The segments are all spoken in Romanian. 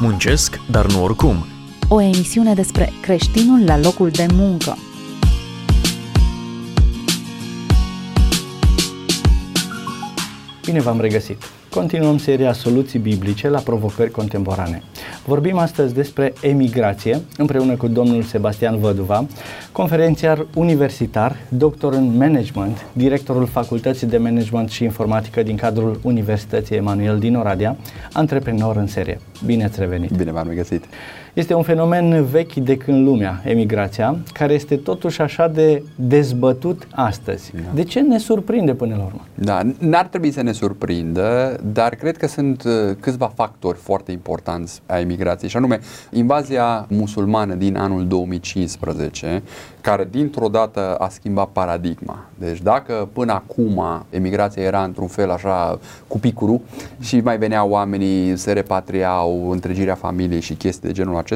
Muncesc, dar nu oricum. O emisiune despre creștinul la locul de muncă. Bine v-am regăsit! Continuăm seria Soluții Biblice la provocări contemporane. Vorbim astăzi despre emigrație împreună cu domnul Sebastian Văduva, conferențiar universitar, doctor în management, directorul Facultății de Management și Informatică din cadrul Universității Emanuel din Oradea, antreprenor în serie. Bine ați revenit! Bine v-am regăsit! Este un fenomen vechi de când lumea, emigrația, care este totuși așa de dezbătut astăzi. Da. De ce ne surprinde până la urmă? Da, n-ar trebui să ne surprindă, dar cred că sunt uh, câțiva factori foarte importanți a emigrației, și anume invazia musulmană din anul 2015, care dintr-o dată a schimbat paradigma. Deci dacă până acum emigrația era într-un fel așa cu picuru și mai veneau oamenii, se repatriau, întregirea familiei și chestii de genul acesta,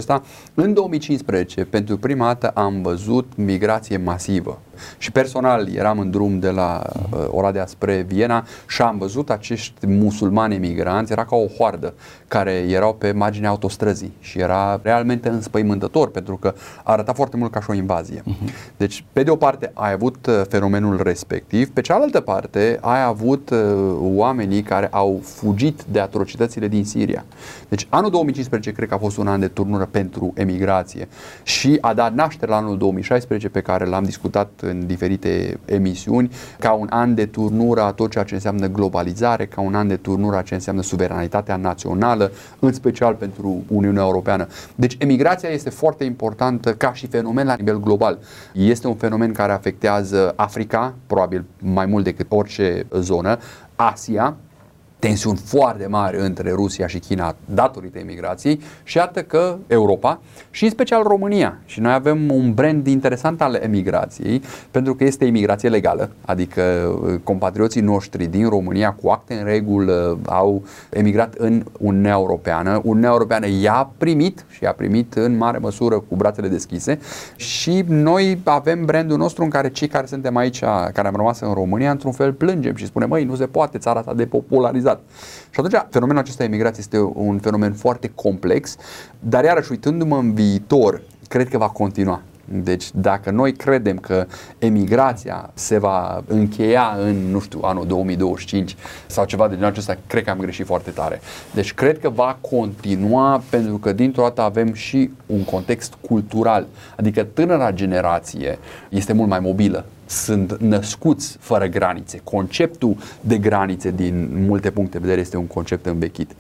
în 2015 pentru prima dată am văzut migrație masivă. Și personal eram în drum de la uh, Oradea spre Viena și am văzut acești musulmani emigranți, era ca o hoardă care erau pe marginea autostrăzii și era realmente înspăimântător pentru că arăta foarte mult ca și o invazie. Uh-huh. Deci, pe de o parte ai avut uh, fenomenul respectiv, pe cealaltă parte ai avut uh, oamenii care au fugit de atrocitățile din Siria. Deci, anul 2015 cred că a fost un an de turnură pentru emigrație și a dat naștere la anul 2016 pe care l-am discutat în diferite emisiuni, ca un an de turnură a tot ceea ce înseamnă globalizare, ca un an de turnură a ce înseamnă suveranitatea națională, în special pentru Uniunea Europeană. Deci emigrația este foarte importantă ca și fenomen la nivel global. Este un fenomen care afectează Africa, probabil mai mult decât orice zonă, Asia, tensiuni foarte mari între Rusia și China datorită imigrației și iată că Europa și în special România. Și noi avem un brand interesant al emigrației pentru că este imigrație legală, adică uh, compatrioții noștri din România cu acte în regulă au emigrat în Uniunea Europeană. Uniunea Europeană i-a primit și i-a primit în mare măsură cu brațele deschise. Și noi avem brandul nostru în care cei care suntem aici, care am rămas în România, într-un fel plângem și spunem, măi, nu se poate, țara asta depopularizată civilizat. Și atunci, fenomenul acesta emigrației este un fenomen foarte complex, dar iarăși, uitându-mă în viitor, cred că va continua. Deci dacă noi credem că emigrația se va încheia în, nu știu, anul 2025 sau ceva de genul acesta, cred că am greșit foarte tare. Deci cred că va continua pentru că dintr-o dată avem și un context cultural. Adică tânăra generație este mult mai mobilă sunt născuți fără granițe. Conceptul de granițe din multe puncte de vedere este un concept învechit.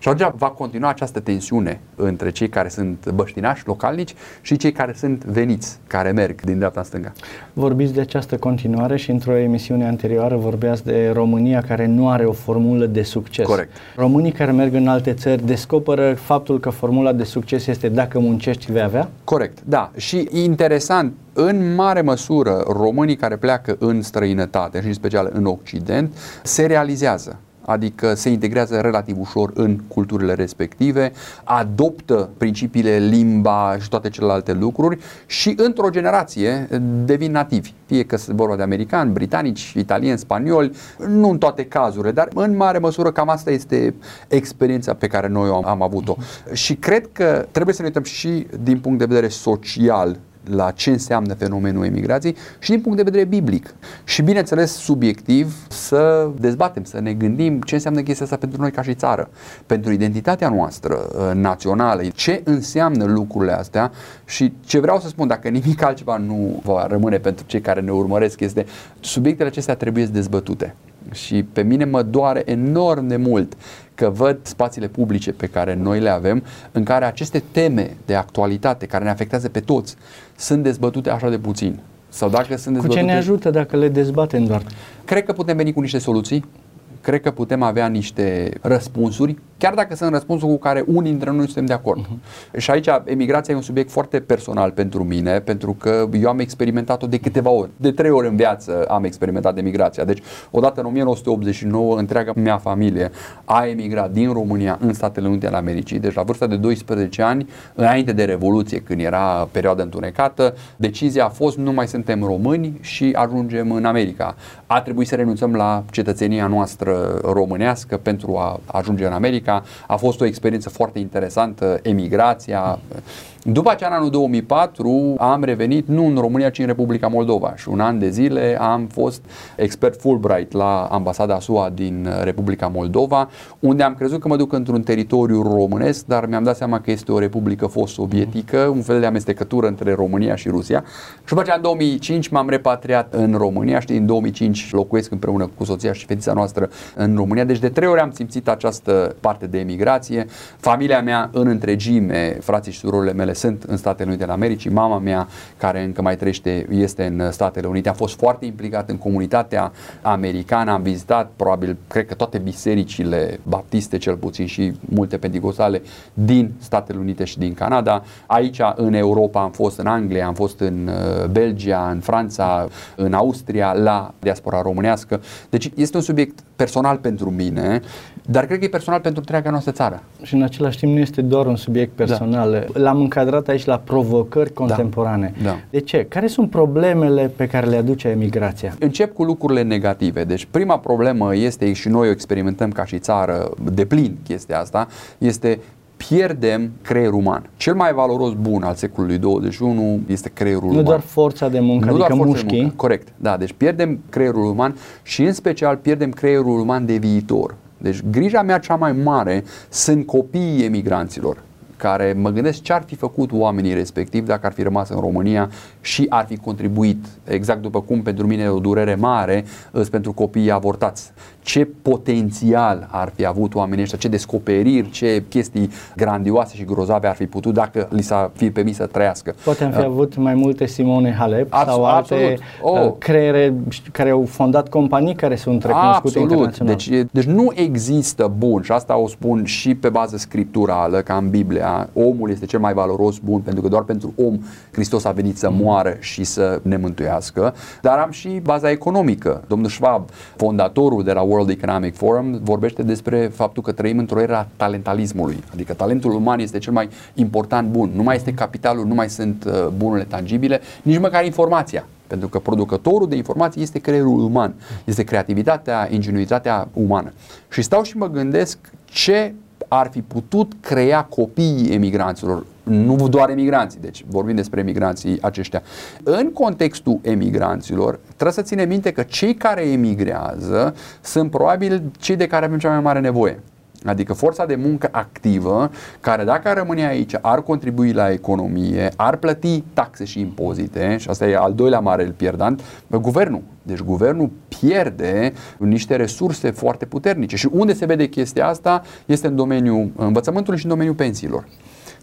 Și atunci va continua această tensiune între cei care sunt băștinași, localnici și cei care sunt veniți, care merg din dreapta în stânga. Vorbiți de această continuare și într-o emisiune anterioară vorbeați de România care nu are o formulă de succes. Corect. Românii care merg în alte țări descoperă faptul că formula de succes este dacă muncești vei avea? Corect, da. Și interesant, în mare măsură, românii care pleacă în străinătate și în special în Occident se realizează adică se integrează relativ ușor în culturile respective, adoptă principiile, limba și toate celelalte lucruri și într-o generație devin nativi. Fie că se vorba de americani, britanici, italieni, spanioli, nu în toate cazurile, dar în mare măsură cam asta este experiența pe care noi am avut-o. Și cred că trebuie să ne uităm și din punct de vedere social la ce înseamnă fenomenul emigrației și din punct de vedere biblic. Și bineînțeles, subiectiv, să dezbatem, să ne gândim ce înseamnă chestia asta pentru noi ca și țară, pentru identitatea noastră uh, națională, ce înseamnă lucrurile astea și ce vreau să spun, dacă nimic altceva nu va rămâne pentru cei care ne urmăresc, este subiectele acestea trebuie dezbătute. Și pe mine mă doare enorm de mult că văd spațiile publice pe care noi le avem, în care aceste teme de actualitate care ne afectează pe toți sunt dezbătute așa de puțin. Sau dacă sunt dezbătute... Cu ce ne ajută dacă le dezbatem doar? Cred că putem veni cu niște soluții, cred că putem avea niște răspunsuri chiar dacă sunt răspunsuri cu care unii dintre noi suntem de acord. Uh-huh. Și aici emigrația e un subiect foarte personal pentru mine, pentru că eu am experimentat-o de câteva ori. De trei ori în viață am experimentat emigrația. Deci, odată în 1989, întreaga mea familie a emigrat din România în Statele Unite ale Americii. Deci, la vârsta de 12 ani, înainte de Revoluție, când era perioada întunecată, decizia a fost nu mai suntem români și ajungem în America. A trebuit să renunțăm la cetățenia noastră noastră românească pentru a ajunge în America. A fost o experiență foarte interesantă, emigrația. După aceea, în anul 2004, am revenit nu în România, ci în Republica Moldova și un an de zile am fost expert Fulbright la ambasada SUA din Republica Moldova, unde am crezut că mă duc într-un teritoriu românesc, dar mi-am dat seama că este o republică fost sovietică, un fel de amestecătură între România și Rusia. Și după aceea, în 2005, m-am repatriat în România și din 2005 locuiesc împreună cu soția și fetița noastră în România. Deci de trei ori am simțit această parte de emigrație. Familia mea în întregime, frații și surorile mele sunt în Statele Unite ale Americii, mama mea care încă mai trăiește este în Statele Unite, am fost foarte implicat în comunitatea americană, am vizitat probabil, cred că toate bisericile baptiste cel puțin și multe pentecostale din Statele Unite și din Canada. Aici în Europa am fost în Anglia, am fost în uh, Belgia, în Franța, în Austria, la diaspora românească. Deci este un subiect personal pentru mine, dar cred că e personal pentru întreaga noastră țară. Și în același timp nu este doar un subiect personal. Da. L-am încadrat aici la provocări contemporane. Da. Da. De ce? Care sunt problemele pe care le aduce emigrația? Încep cu lucrurile negative. Deci prima problemă este, și noi o experimentăm ca și țară de plin chestia asta, este pierdem creierul uman. Cel mai valoros bun al secolului 21 este creierul nu uman. doar forța de muncă, nu adică doar forța de mușchii. muncă, corect. Da, deci pierdem creierul uman și în special pierdem creierul uman de viitor. Deci grija mea cea mai mare sunt copiii emigranților care mă gândesc ce ar fi făcut oamenii respectivi dacă ar fi rămas în România și ar fi contribuit, exact după cum pentru mine e o durere mare, îs pentru copiii avortați. Ce potențial ar fi avut oamenii ăștia, ce descoperiri, ce chestii grandioase și grozave ar fi putut dacă li s-ar fi permis să trăiască. Poate am fi Uh, avut mai multe Simone Halep Abs- sau alte absolut. Oh. uh, creiere care au fondat companii care sunt recunoscute Absolut. internațional. Deci, e- deci nu există bun și asta o spun și pe bază scripturală, ca în Biblia, omul este cel mai valoros bun pentru că doar pentru om Hristos a venit să moară și să ne mântuiască, dar am și baza economică. Domnul Schwab, fondatorul de la World Economic Forum, vorbește despre faptul că trăim într-o era a talentalismului, adică talentul uman este cel mai important bun. Nu mai este capitalul, nu mai sunt uh, bunurile tangibile, nici măcar informația. Pentru că producătorul de informații este creierul uman, este creativitatea, ingenuitatea umană. Și stau și mă gândesc ce ar fi putut crea copiii emigranților, nu doar emigranții, deci vorbim despre emigranții aceștia. În contextul emigranților, trebuie să ținem minte că cei care emigrează sunt probabil cei de care avem cea mai mare nevoie. Adică forța de muncă activă, care dacă ar rămâne aici, ar contribui la economie, ar plăti taxe și impozite, și asta e al doilea mare pierdant, guvernul. Deci guvernul pierde niște resurse foarte puternice. Și unde se vede chestia asta este în domeniul învățământului și în domeniul pensiilor.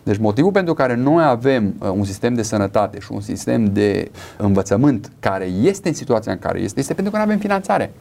Deci motivul pentru care noi avem uh, un sistem de sănătate și un sistem de învățământ care este în situația în care este, este pentru că nu avem finanțare.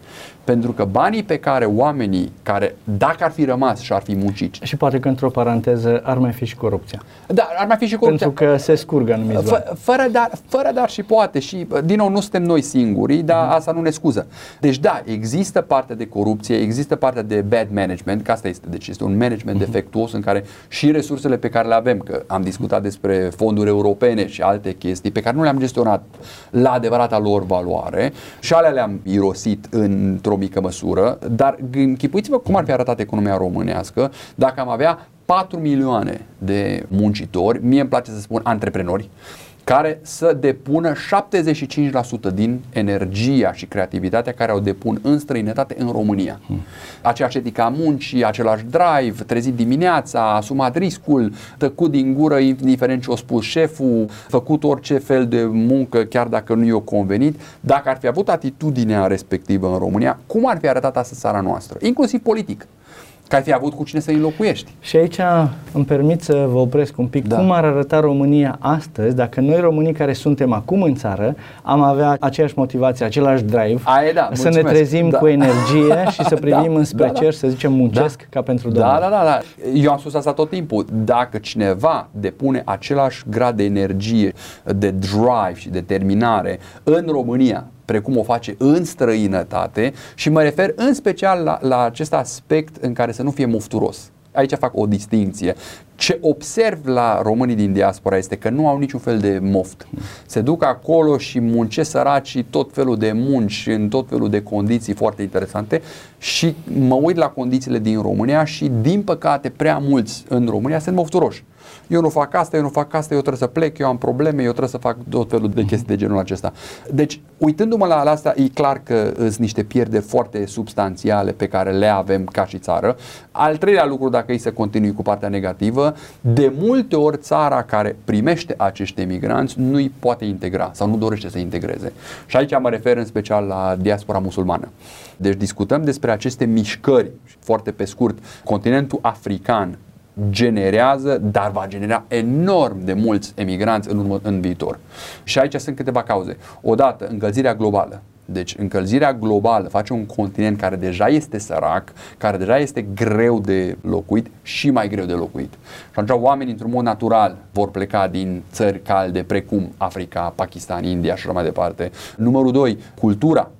Pentru că banii pe care oamenii, care dacă ar fi rămas și ar fi muncit, Și poate că într-o paranteză ar mai fi și corupția. da, ar mai fi și corupția. Pentru că se scurgă anumiți bani. Fă, fără, dar, fără dar și poate și, din nou, nu suntem noi singuri, dar Mhm. asta nu ne scuză. Deci da, există partea de corupție, există partea de bad management, că asta este, deci este un management Mhm. defectuos în care și resursele pe care le avem, că am discutat despre fonduri europene și alte chestii pe care nu le-am gestionat la adevărata lor valoare și alea le-am irosit într-o mică măsură, dar închipuiți-vă cum ar fi arătat economia românească dacă am avea 4 milioane de muncitori, mie îmi place să spun antreprenori, care să depună 75% din energia și creativitatea care o depun în străinătate în România. Hmm. Aceeași etică a muncii, același drive, trezit dimineața, asumat riscul, tăcut din gură indiferent ce o spus șeful, făcut orice fel de muncă chiar dacă nu i-o convenit. Dacă ar fi avut atitudinea respectivă în România, cum ar fi arătat asta țara noastră? Inclusiv politic. Că ai fi avut cu cine să înlocuiești. Și aici îmi permit să vă opresc un pic. Da. Cum ar arăta România astăzi dacă noi românii care suntem acum în țară am avea aceeași motivație, același drive, Aia e, da, să ne mulțumesc. trezim Da. cu energie și să privim Da, înspre da, da. cer, să zicem muncesc ca pentru Domnul. Da, da, da, da. Eu am spus asta tot timpul. Dacă cineva depune același grad de energie, de drive și determinare în România, precum o face în străinătate, și mă refer în special la, la acest aspect în care să nu fie mofturos. Aici fac o distinție. Ce observ la românii din diaspora este că nu au niciun fel de moft. Se duc acolo și muncesc săracii tot felul de munci, în tot felul de condiții foarte interesante și mă uit la condițiile din România și din păcate prea mulți în România sunt mofturoși eu nu fac asta, eu nu fac asta, eu trebuie să plec, eu am probleme, eu trebuie să fac tot felul de chestii de genul acesta. Deci, uitându-mă la asta, e clar că sunt niște pierderi foarte substanțiale pe care le avem ca și țară. Al treilea lucru, dacă e să continui cu partea negativă, de multe ori țara care primește acești emigranți nu îi poate integra sau nu dorește să integreze. Și aici mă refer în special la diaspora musulmană. Deci discutăm despre aceste mișcări, foarte pe scurt, continentul african generează, dar va genera enorm de mulți emigranți în, urmă, în viitor. Și aici sunt câteva cauze. Odată, încălzirea globală. Deci încălzirea globală face un continent care deja este sărac, care deja este greu de locuit și mai greu de locuit. Și atunci oamenii într-un mod natural vor pleca din țări calde precum Africa, Pakistan, India și așa mai departe. Numărul 2, cultura.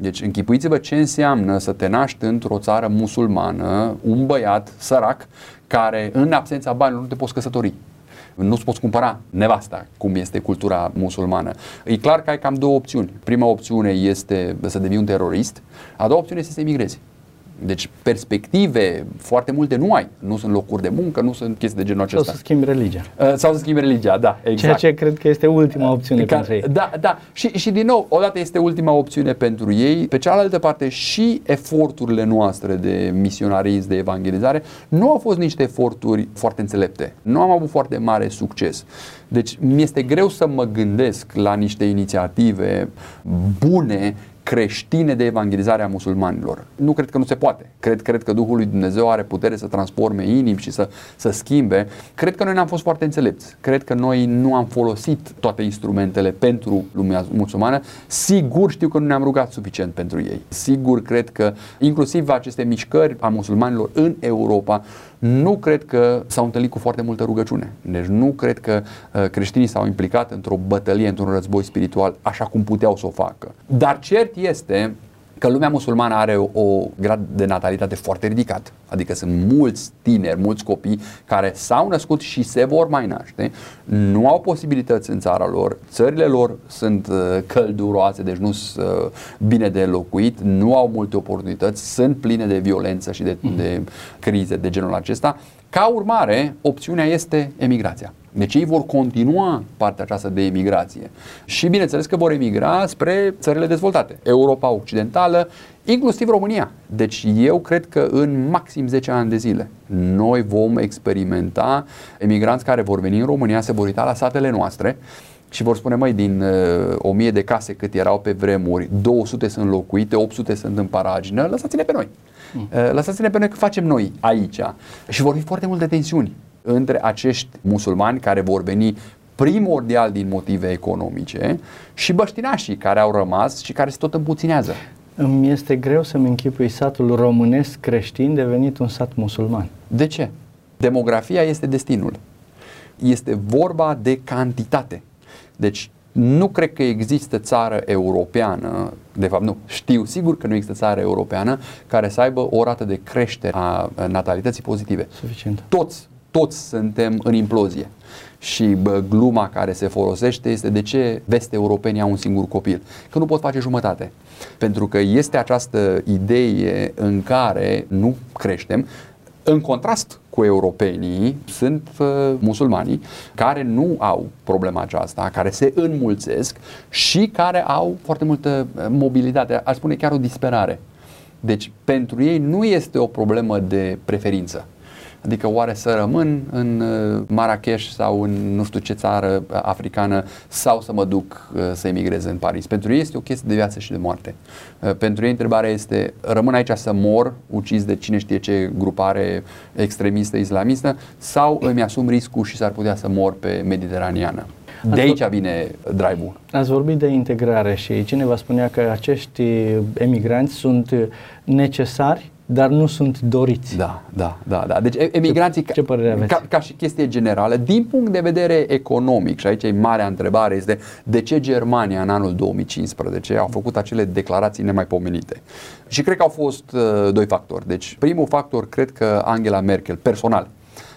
Deci închipuiți-vă ce înseamnă să te naști într-o țară musulmană, un băiat sărac care în absența banilor nu te poți căsători. Nu-ți poți cumpăra nevasta, cum este cultura musulmană. E clar că ai cam două opțiuni. Prima opțiune este să devii un terorist, a doua opțiune este să emigrezi. Deci perspective foarte multe nu ai. Nu sunt locuri de muncă, nu sunt chestii de genul acesta. Sau să schimbi religia. Uh, sau să schimbi religia, da, exact. Ceea ce cred că este ultima opțiune Ca, pentru ei. Da, da. Și, și din nou, odată este ultima opțiune pentru ei, pe cealaltă parte și eforturile noastre de misionarism, de evangelizare, nu au fost niște eforturi foarte înțelepte. Nu am avut foarte mare succes. Deci mi este greu să mă gândesc la niște inițiative bune creștine de evangelizare a musulmanilor. Nu cred că nu se poate. Cred, cred că Duhul lui Dumnezeu are putere să transforme inimi și să, să schimbe. Cred că noi n-am fost foarte înțelepți. Cred că noi nu am folosit toate instrumentele pentru lumea musulmană. Sigur știu că nu ne-am rugat suficient pentru ei. Sigur cred că inclusiv aceste mișcări a musulmanilor în Europa nu cred că s-au întâlnit cu foarte multă rugăciune. Deci nu cred că uh, creștinii s-au implicat într-o bătălie, într-un război spiritual, așa cum puteau să o facă. Dar cert este că lumea musulmană are o, o grad de natalitate foarte ridicat, adică sunt mulți tineri, mulți copii care s-au născut și se vor mai naște, nu au posibilități în țara lor, țările lor sunt uh, călduroase, deci nu sunt uh, bine de locuit, nu au multe oportunități, sunt pline de violență și de, mm. de crize de genul acesta. Ca urmare, opțiunea este emigrația. Deci ei vor continua partea aceasta de emigrație. Și bineînțeles că vor emigra spre țările dezvoltate, Europa Occidentală, inclusiv România. Deci eu cred că în maxim 10 ani de zile noi vom experimenta emigranți care vor veni în România, se vor uita la satele noastre și vor spune, măi, din uh, 1000 de case cât erau pe vremuri, 200 sunt locuite, 800 sunt în paragină, lăsați-ne pe noi. Mm. Uh, lăsați-ne pe noi că facem noi aici. Și vor fi foarte multe tensiuni între acești musulmani care vor veni primordial din motive economice și băștinașii care au rămas și care se tot împuținează. Îmi este greu să-mi închipui satul românesc creștin devenit un sat musulman. De ce? Demografia este destinul. Este vorba de cantitate. Deci nu cred că există țară europeană, de fapt nu, știu sigur că nu există țară europeană care să aibă o rată de creștere a natalității pozitive. Suficient. Toți toți suntem în implozie. Și bă, gluma care se folosește este de ce veste europenii au un singur copil. Că nu pot face jumătate. Pentru că este această idee în care nu creștem, în contrast cu europenii sunt uh, musulmanii care nu au problema aceasta, care se înmulțesc și care au foarte multă uh, mobilitate, aș spune chiar o disperare. Deci pentru ei nu este o problemă de preferință. Adică oare să rămân în uh, Marrakesh sau în nu știu ce țară africană sau să mă duc uh, să emigrez în Paris. Pentru ei este o chestie de viață și de moarte. Uh, pentru ei întrebarea este rămân aici să mor, ucis de cine știe ce grupare extremistă islamistă sau îmi asum riscul și s-ar putea să mor pe Mediteraneană. De aici vine drive-ul. Ați vorbit de integrare și cineva spunea că acești emigranți sunt necesari dar nu sunt doriți. Da, da, da. da. Deci emigranții, ce, ce părere aveți? Ca, ca și chestie generală, din punct de vedere economic, și aici e marea întrebare, este de ce Germania în anul 2015 au făcut acele declarații nemaipomenite. Și cred că au fost uh, doi factori. Deci primul factor, cred că Angela Merkel, personal,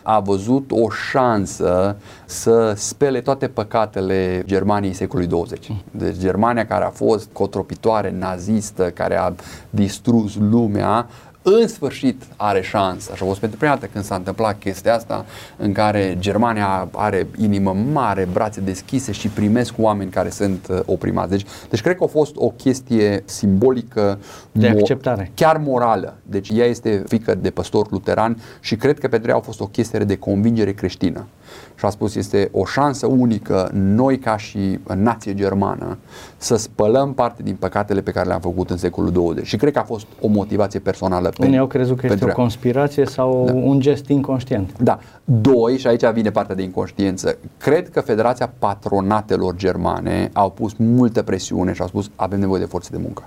a văzut o șansă să spele toate păcatele Germaniei secolului 20. Deci Germania care a fost cotropitoare, nazistă, care a distrus lumea, în sfârșit are șansă. Și a fost pentru prima dată când s-a întâmplat chestia asta în care Germania are inimă mare, brațe deschise și primesc oameni care sunt uh, oprimați. Deci, deci cred că a fost o chestie simbolică de acceptare. Chiar morală. Deci ea este fică de păstor luteran și cred că pentru ea a fost o chestie de convingere creștină și a spus este o șansă unică noi ca și nație germană să spălăm parte din păcatele pe care le-am făcut în secolul 20 și cred că a fost o motivație personală Unii au crezut că este o conspirație sau da. un gest inconștient. Da. Doi, și aici vine partea de inconștiență, cred că Federația Patronatelor Germane au pus multă presiune și au spus avem nevoie de forțe de muncă.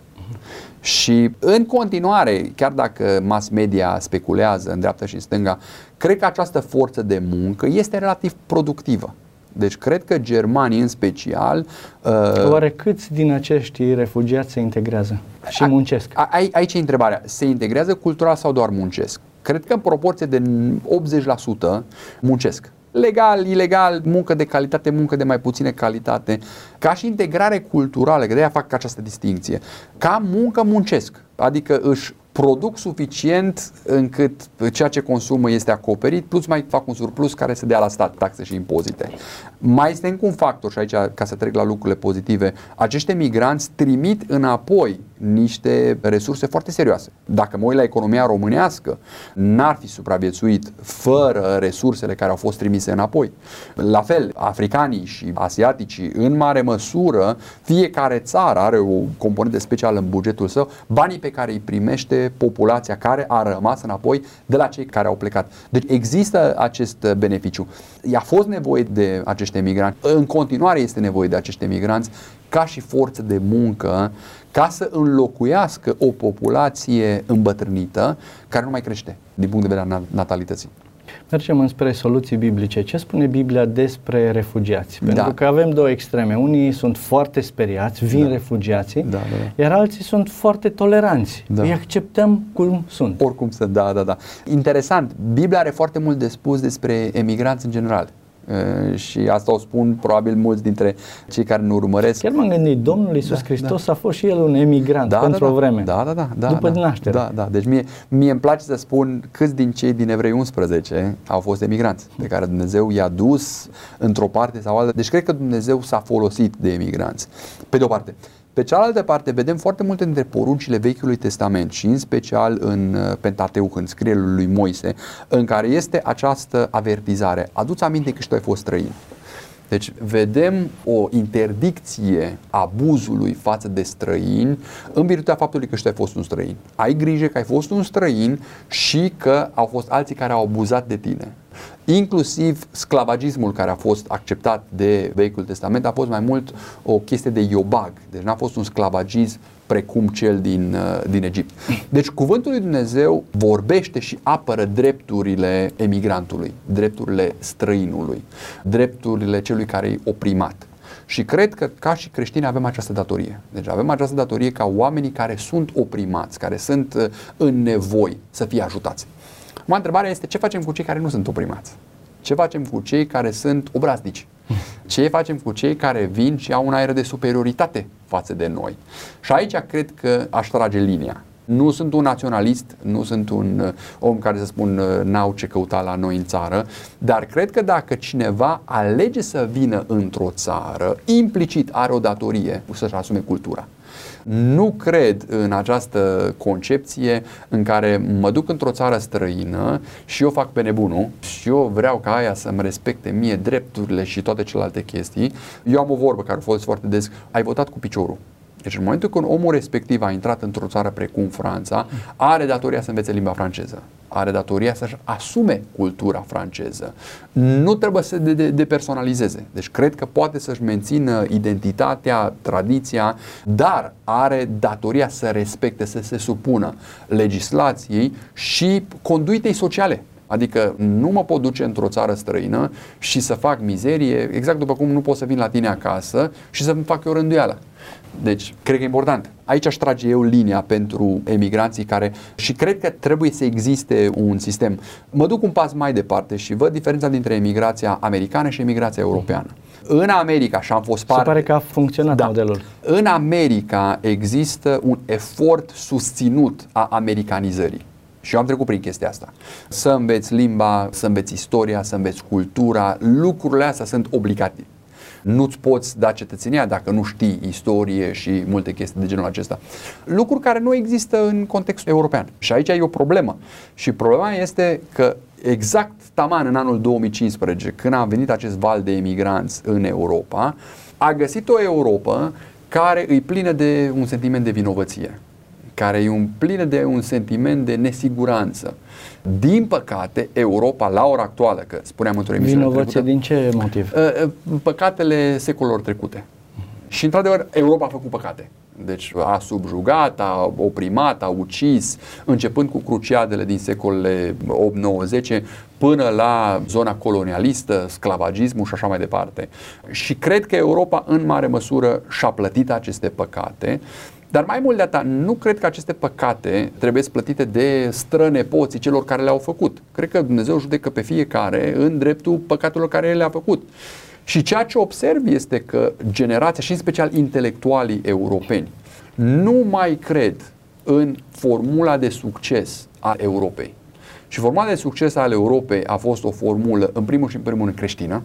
Și în continuare, chiar dacă mass media speculează în dreapta și în stânga, cred că această forță de muncă este relativ productivă. Deci cred că germanii în special... Uh, Oare câți din acești refugiați se integrează și a, muncesc? A, a, aici e întrebarea. Se integrează cultural sau doar muncesc? Cred că în proporție de 80% muncesc legal, ilegal, muncă de calitate, muncă de mai puține calitate, ca și integrare culturală, că de-aia fac această distinție. Ca muncă muncesc, adică își produc suficient încât ceea ce consumă este acoperit, plus mai fac un surplus care se dea la stat, taxe și impozite. Mai este încă un factor și aici, ca să trec la lucrurile pozitive, acești migranți trimit înapoi niște resurse foarte serioase. Dacă mă uit la economia românească, n-ar fi supraviețuit fără resursele care au fost trimise înapoi. La fel, africanii și asiaticii, în mare măsură, fiecare țară are o componentă specială în bugetul său, banii pe care îi primește populația care a rămas înapoi de la cei care au plecat. Deci există acest beneficiu. I-a fost nevoie de acești emigranți, în continuare este nevoie de acești emigranți ca și forță de muncă ca să înlocuiască o populație îmbătrânită care nu mai crește din punct de vedere al natalității. Mergem înspre soluții biblice. Ce spune Biblia despre refugiați? Pentru da. că avem două extreme. Unii sunt foarte speriați, vin da. refugiații, da, da, da. iar alții sunt foarte toleranți. Da. Îi acceptăm cum sunt. Oricum sunt, da, da, da. Interesant. Biblia are foarte mult de spus despre emigranți în general. Uh, și asta o spun probabil mulți dintre cei care ne urmăresc. Chiar m-am gândit, Domnul Iisus da, Hristos da. a fost și El un emigrant da, pentru da, o vreme. Da, da, da. da după da, naștere. Da, da. Deci mie, mie îmi place să spun câți din cei din Evrei 11 au fost emigranți, pe care Dumnezeu i-a dus într-o parte sau alta. Deci cred că Dumnezeu s-a folosit de emigranți. Pe de o parte. Pe cealaltă parte, vedem foarte multe dintre poruncile Vechiului Testament și în special în uh, Pentateuch, în scrierul lui Moise, în care este această avertizare. Aduți aminte că și tu ai fost străin. Deci vedem o interdicție abuzului față de străini în virtutea faptului că și tu ai fost un străin. Ai grijă că ai fost un străin și că au fost alții care au abuzat de tine. Inclusiv sclavagismul care a fost acceptat de Vechiul Testament a fost mai mult o chestie de iobag, deci n-a fost un sclavagism precum cel din, uh, din Egipt. Deci cuvântul lui Dumnezeu vorbește și apără drepturile emigrantului, drepturile străinului, drepturile celui care e oprimat. Și cred că ca și creștini avem această datorie. Deci avem această datorie ca oamenii care sunt oprimați, care sunt uh, în nevoi să fie ajutați. Mă întrebarea este ce facem cu cei care nu sunt oprimați? Ce facem cu cei care sunt obraznici? Ce facem cu cei care vin și au un aer de superioritate față de noi? Și aici cred că aș trage linia. Nu sunt un naționalist, nu sunt un uh, om care să spun uh, n-au ce căuta la noi în țară, dar cred că dacă cineva alege să vină într-o țară, implicit are o datorie să-și asume cultura. Nu cred în această concepție în care mă duc într-o țară străină și eu fac pe nebunul și eu vreau ca aia să-mi respecte mie drepturile și toate celelalte chestii. Eu am o vorbă care a fost foarte des, ai votat cu piciorul. Deci în momentul când omul respectiv a intrat într-o țară precum Franța, are datoria să învețe limba franceză. Are datoria să-și asume cultura franceză. Nu trebuie să de- depersonalizeze. Deci cred că poate să-și mențină identitatea, tradiția, dar are datoria să respecte, să se supună legislației și conduitei sociale Adică nu mă pot duce într-o țară străină și să fac mizerie, exact după cum nu pot să vin la tine acasă și să-mi fac eu rânduială. Deci, cred că e important. Aici aș trage eu linia pentru emigranții care și cred că trebuie să existe un sistem. Mă duc un pas mai departe și văd diferența dintre emigrația americană și emigrația europeană. În America, și am fost parte... Se pare că a funcționat da, modelul. În America există un efort susținut a americanizării. Și eu am trecut prin chestia asta. Să înveți limba, să înveți istoria, să înveți cultura, lucrurile astea sunt obligative nu-ți poți da cetățenia dacă nu știi istorie și multe chestii de genul acesta. Lucruri care nu există în contextul european. Și aici e o problemă. Și problema este că exact taman în anul 2015, când a venit acest val de emigranți în Europa, a găsit o Europa care îi plină de un sentiment de vinovăție care e plină de un sentiment de nesiguranță. Din păcate, Europa, la ora actuală, că spuneam într-o emisiune Vinovăție trecută, din ce motiv? Uh, uh, păcatele secolelor trecute. Și, într-adevăr, Europa a făcut păcate. Deci a subjugat, a oprimat, a ucis, începând cu cruciadele din secolele 8-9-10 până la zona colonialistă, sclavagismul și așa mai departe. Și cred că Europa în mare măsură și-a plătit aceste păcate dar mai mult de atât, nu cred că aceste păcate trebuie plătite de strănepoții celor care le-au făcut. Cred că Dumnezeu judecă pe fiecare în dreptul păcatelor care el le-a făcut. Și ceea ce observ este că generația, și în special intelectualii europeni, nu mai cred în formula de succes a Europei. Și formula de succes al Europei a fost o formulă, în primul și în primul rând, creștină,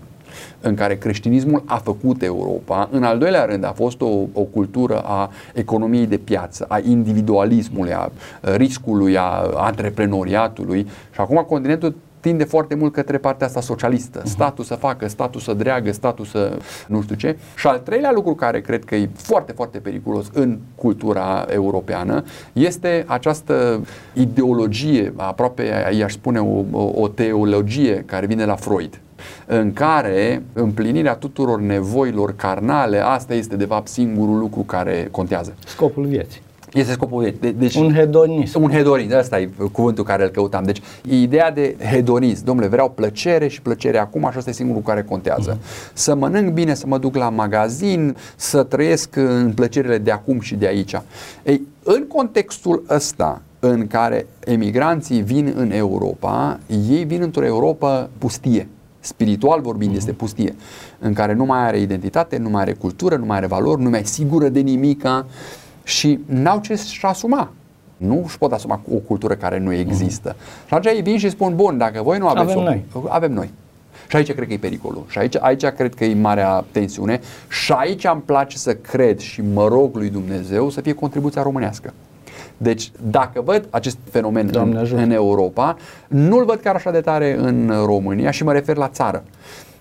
în care creștinismul a făcut Europa. În al doilea rând a fost o, o cultură a economiei de piață, a individualismului, a riscului, a antreprenoriatului și acum continentul tinde foarte mult către partea asta socialistă. Mhm. Statul să facă, statul să dreagă, statul să nu știu ce. Și al treilea lucru care cred că e foarte, foarte periculos în cultura europeană este această ideologie, aproape i-aș spune o, o, o teologie care vine la Freud în care împlinirea tuturor nevoilor carnale, asta este de fapt singurul lucru care contează. Scopul vieții. Este scopul vieții. De, deci, un hedonism. Un hedonism, ăsta e cuvântul care îl căutam. Deci, ideea de hedonism, domnule, vreau plăcere și plăcere acum și asta e singurul care contează. Uh-huh. Să mănânc bine, să mă duc la magazin, să trăiesc în plăcerile de acum și de aici. Ei, în contextul ăsta, în care emigranții vin în Europa, ei vin într-o Europa pustie spiritual vorbind, este pustie, în care nu mai are identitate, nu mai are cultură, nu mai are valori, nu mai e sigură de nimica și n-au ce să-și asuma. Nu își pot asuma o cultură care nu există. Uh-huh. Și atunci ei vin și spun, bun, dacă voi nu aveți avem o, noi. avem noi. Și aici cred că e pericolul. Și aici, aici cred că e marea tensiune. Și aici îmi place să cred și mă rog lui Dumnezeu să fie contribuția românească. Deci, dacă văd acest fenomen în, în Europa, nu-l văd chiar așa de tare în România și mă refer la țară.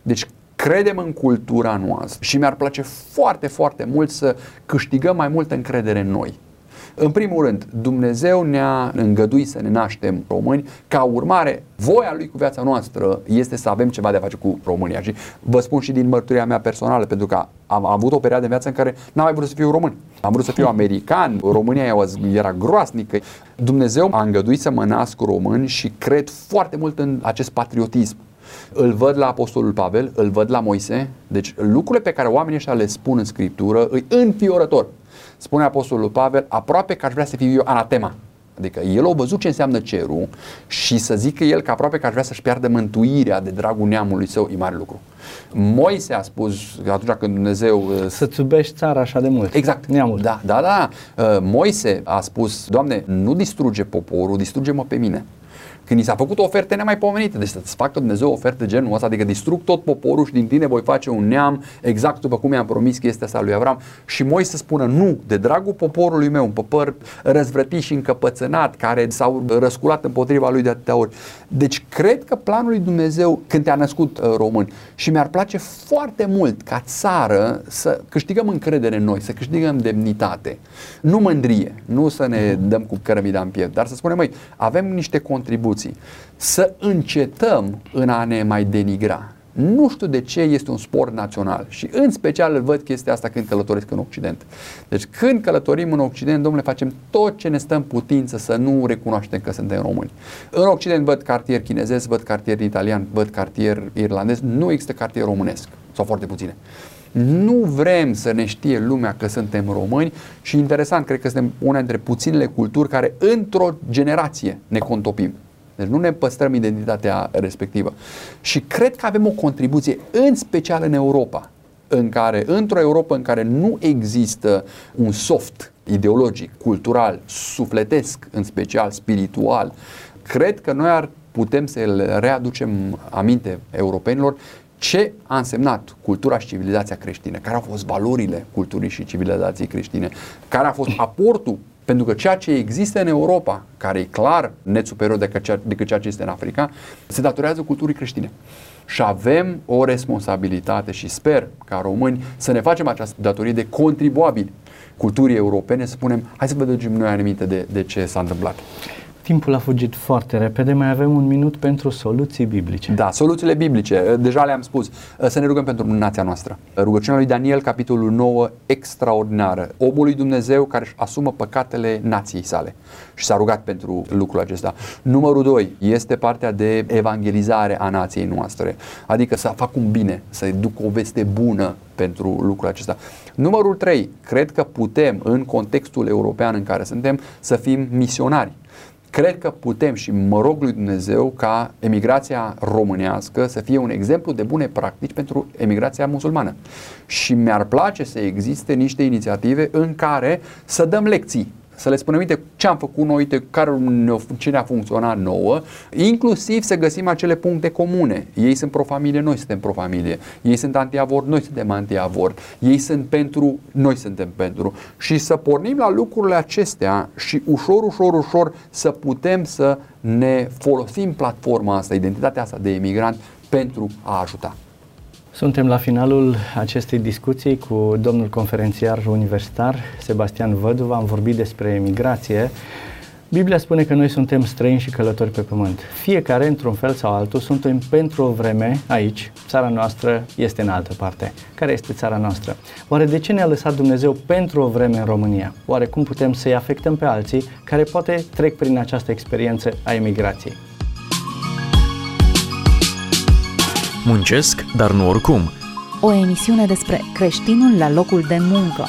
Deci, credem în cultura noastră și mi-ar place foarte, foarte mult să câștigăm mai multă încredere în noi. În primul rând, Dumnezeu ne-a îngăduit să ne naștem români, ca urmare, voia Lui cu viața noastră este să avem ceva de a face cu România. Și vă spun și din mărturia mea personală, pentru că am avut o perioadă de viață în care n-am mai vrut să fiu român. Am vrut să fiu american, România era groasnică. Dumnezeu a îngăduit să mă nasc român și cred foarte mult în acest patriotism. Îl văd la Apostolul Pavel, îl văd la Moise, deci lucrurile pe care oamenii ăștia le spun în Scriptură îi înfiorător. Spune Apostolul Pavel, aproape că aș vrea să fiu eu anatema. Adică el a văzut ce înseamnă cerul și să zică el că aproape că aș vrea să-și piardă mântuirea de dragul neamului său, e mare lucru. Moise a spus atunci când Dumnezeu... Uh, Să-ți iubești țara așa de mult. Exact. Neamul. Da, da, da. Uh, Moise a spus, Doamne, nu distruge poporul, distruge-mă pe mine. Când i s-a făcut oferte nemaipomenite, deci să-ți facă Dumnezeu oferte genul ăsta, adică distrug tot poporul și din tine voi face un neam exact după cum i-am promis chestia asta lui Avram și moi să spună nu, de dragul poporului meu, un popor răzvrătit și încăpățânat, care s-au răsculat împotriva lui de atâtea ori. Deci cred că planul lui Dumnezeu când te-a născut uh, român și mi-ar place foarte mult ca țară să câștigăm încredere în noi, să câștigăm demnitate. Nu mândrie, nu să ne dăm cu cărămida în piept, dar să spunem, măi, avem niște contribuții. Să încetăm în a ne mai denigra. Nu știu de ce este un sport național și în special îl văd chestia asta când călătoresc în Occident. Deci când călătorim în Occident, domnule, facem tot ce ne stă în putință să nu recunoaștem că suntem români. În Occident văd cartier chinezesc, văd cartier italian, văd cartier irlandez, nu există cartier românesc sau foarte puține. Nu vrem să ne știe lumea că suntem români și interesant, cred că suntem una dintre puținele culturi care într-o generație ne contopim. Deci nu ne păstrăm identitatea respectivă. Și cred că avem o contribuție, în special în Europa, în care, într-o Europa în care nu există un soft ideologic, cultural, sufletesc, în special spiritual, cred că noi ar putem să le readucem aminte europenilor ce a însemnat cultura și civilizația creștină, care au fost valorile culturii și civilizației creștine, care a fost aportul pentru că ceea ce există în Europa, care e clar net superior decât ceea, decât ceea ce este în Africa, se datorează culturii creștine. Și avem o responsabilitate și sper ca români să ne facem această datorie de contribuabili culturii europene, să spunem, hai să vă dăm noi aminte de, de ce s-a întâmplat. Timpul a fugit foarte repede, mai avem un minut pentru soluții biblice. Da, soluțiile biblice, deja le-am spus. Să ne rugăm pentru nația noastră. Rugăciunea lui Daniel, capitolul 9, extraordinară. Omul lui Dumnezeu care își asumă păcatele nației sale și s-a rugat pentru lucrul acesta. Numărul 2 este partea de evangelizare a nației noastre, adică să fac un bine, să duc o veste bună pentru lucrul acesta. Numărul 3, cred că putem, în contextul european în care suntem, să fim misionari cred că putem și mă rog lui Dumnezeu ca emigrația românească să fie un exemplu de bune practici pentru emigrația musulmană. Și mi-ar place să existe niște inițiative în care să dăm lecții să le spunem, uite ce am făcut noi, uite care ne ce ne-a funcționat nouă, inclusiv să găsim acele puncte comune. Ei sunt pro-familie, noi suntem pro-familie. Ei sunt anti-avort, noi suntem anti-avort. Ei sunt pentru, noi suntem pentru. Și să pornim la lucrurile acestea și ușor, ușor, ușor să putem să ne folosim platforma asta, identitatea asta de emigrant pentru a ajuta. Suntem la finalul acestei discuții cu domnul conferențiar universitar Sebastian Văduva. Am vorbit despre emigrație. Biblia spune că noi suntem străini și călători pe pământ. Fiecare, într-un fel sau altul, suntem pentru o vreme aici. Țara noastră este în altă parte. Care este țara noastră? Oare de ce ne-a lăsat Dumnezeu pentru o vreme în România? Oare cum putem să-i afectăm pe alții care poate trec prin această experiență a emigrației? Muncesc, dar nu oricum. O emisiune despre creștinul la locul de muncă.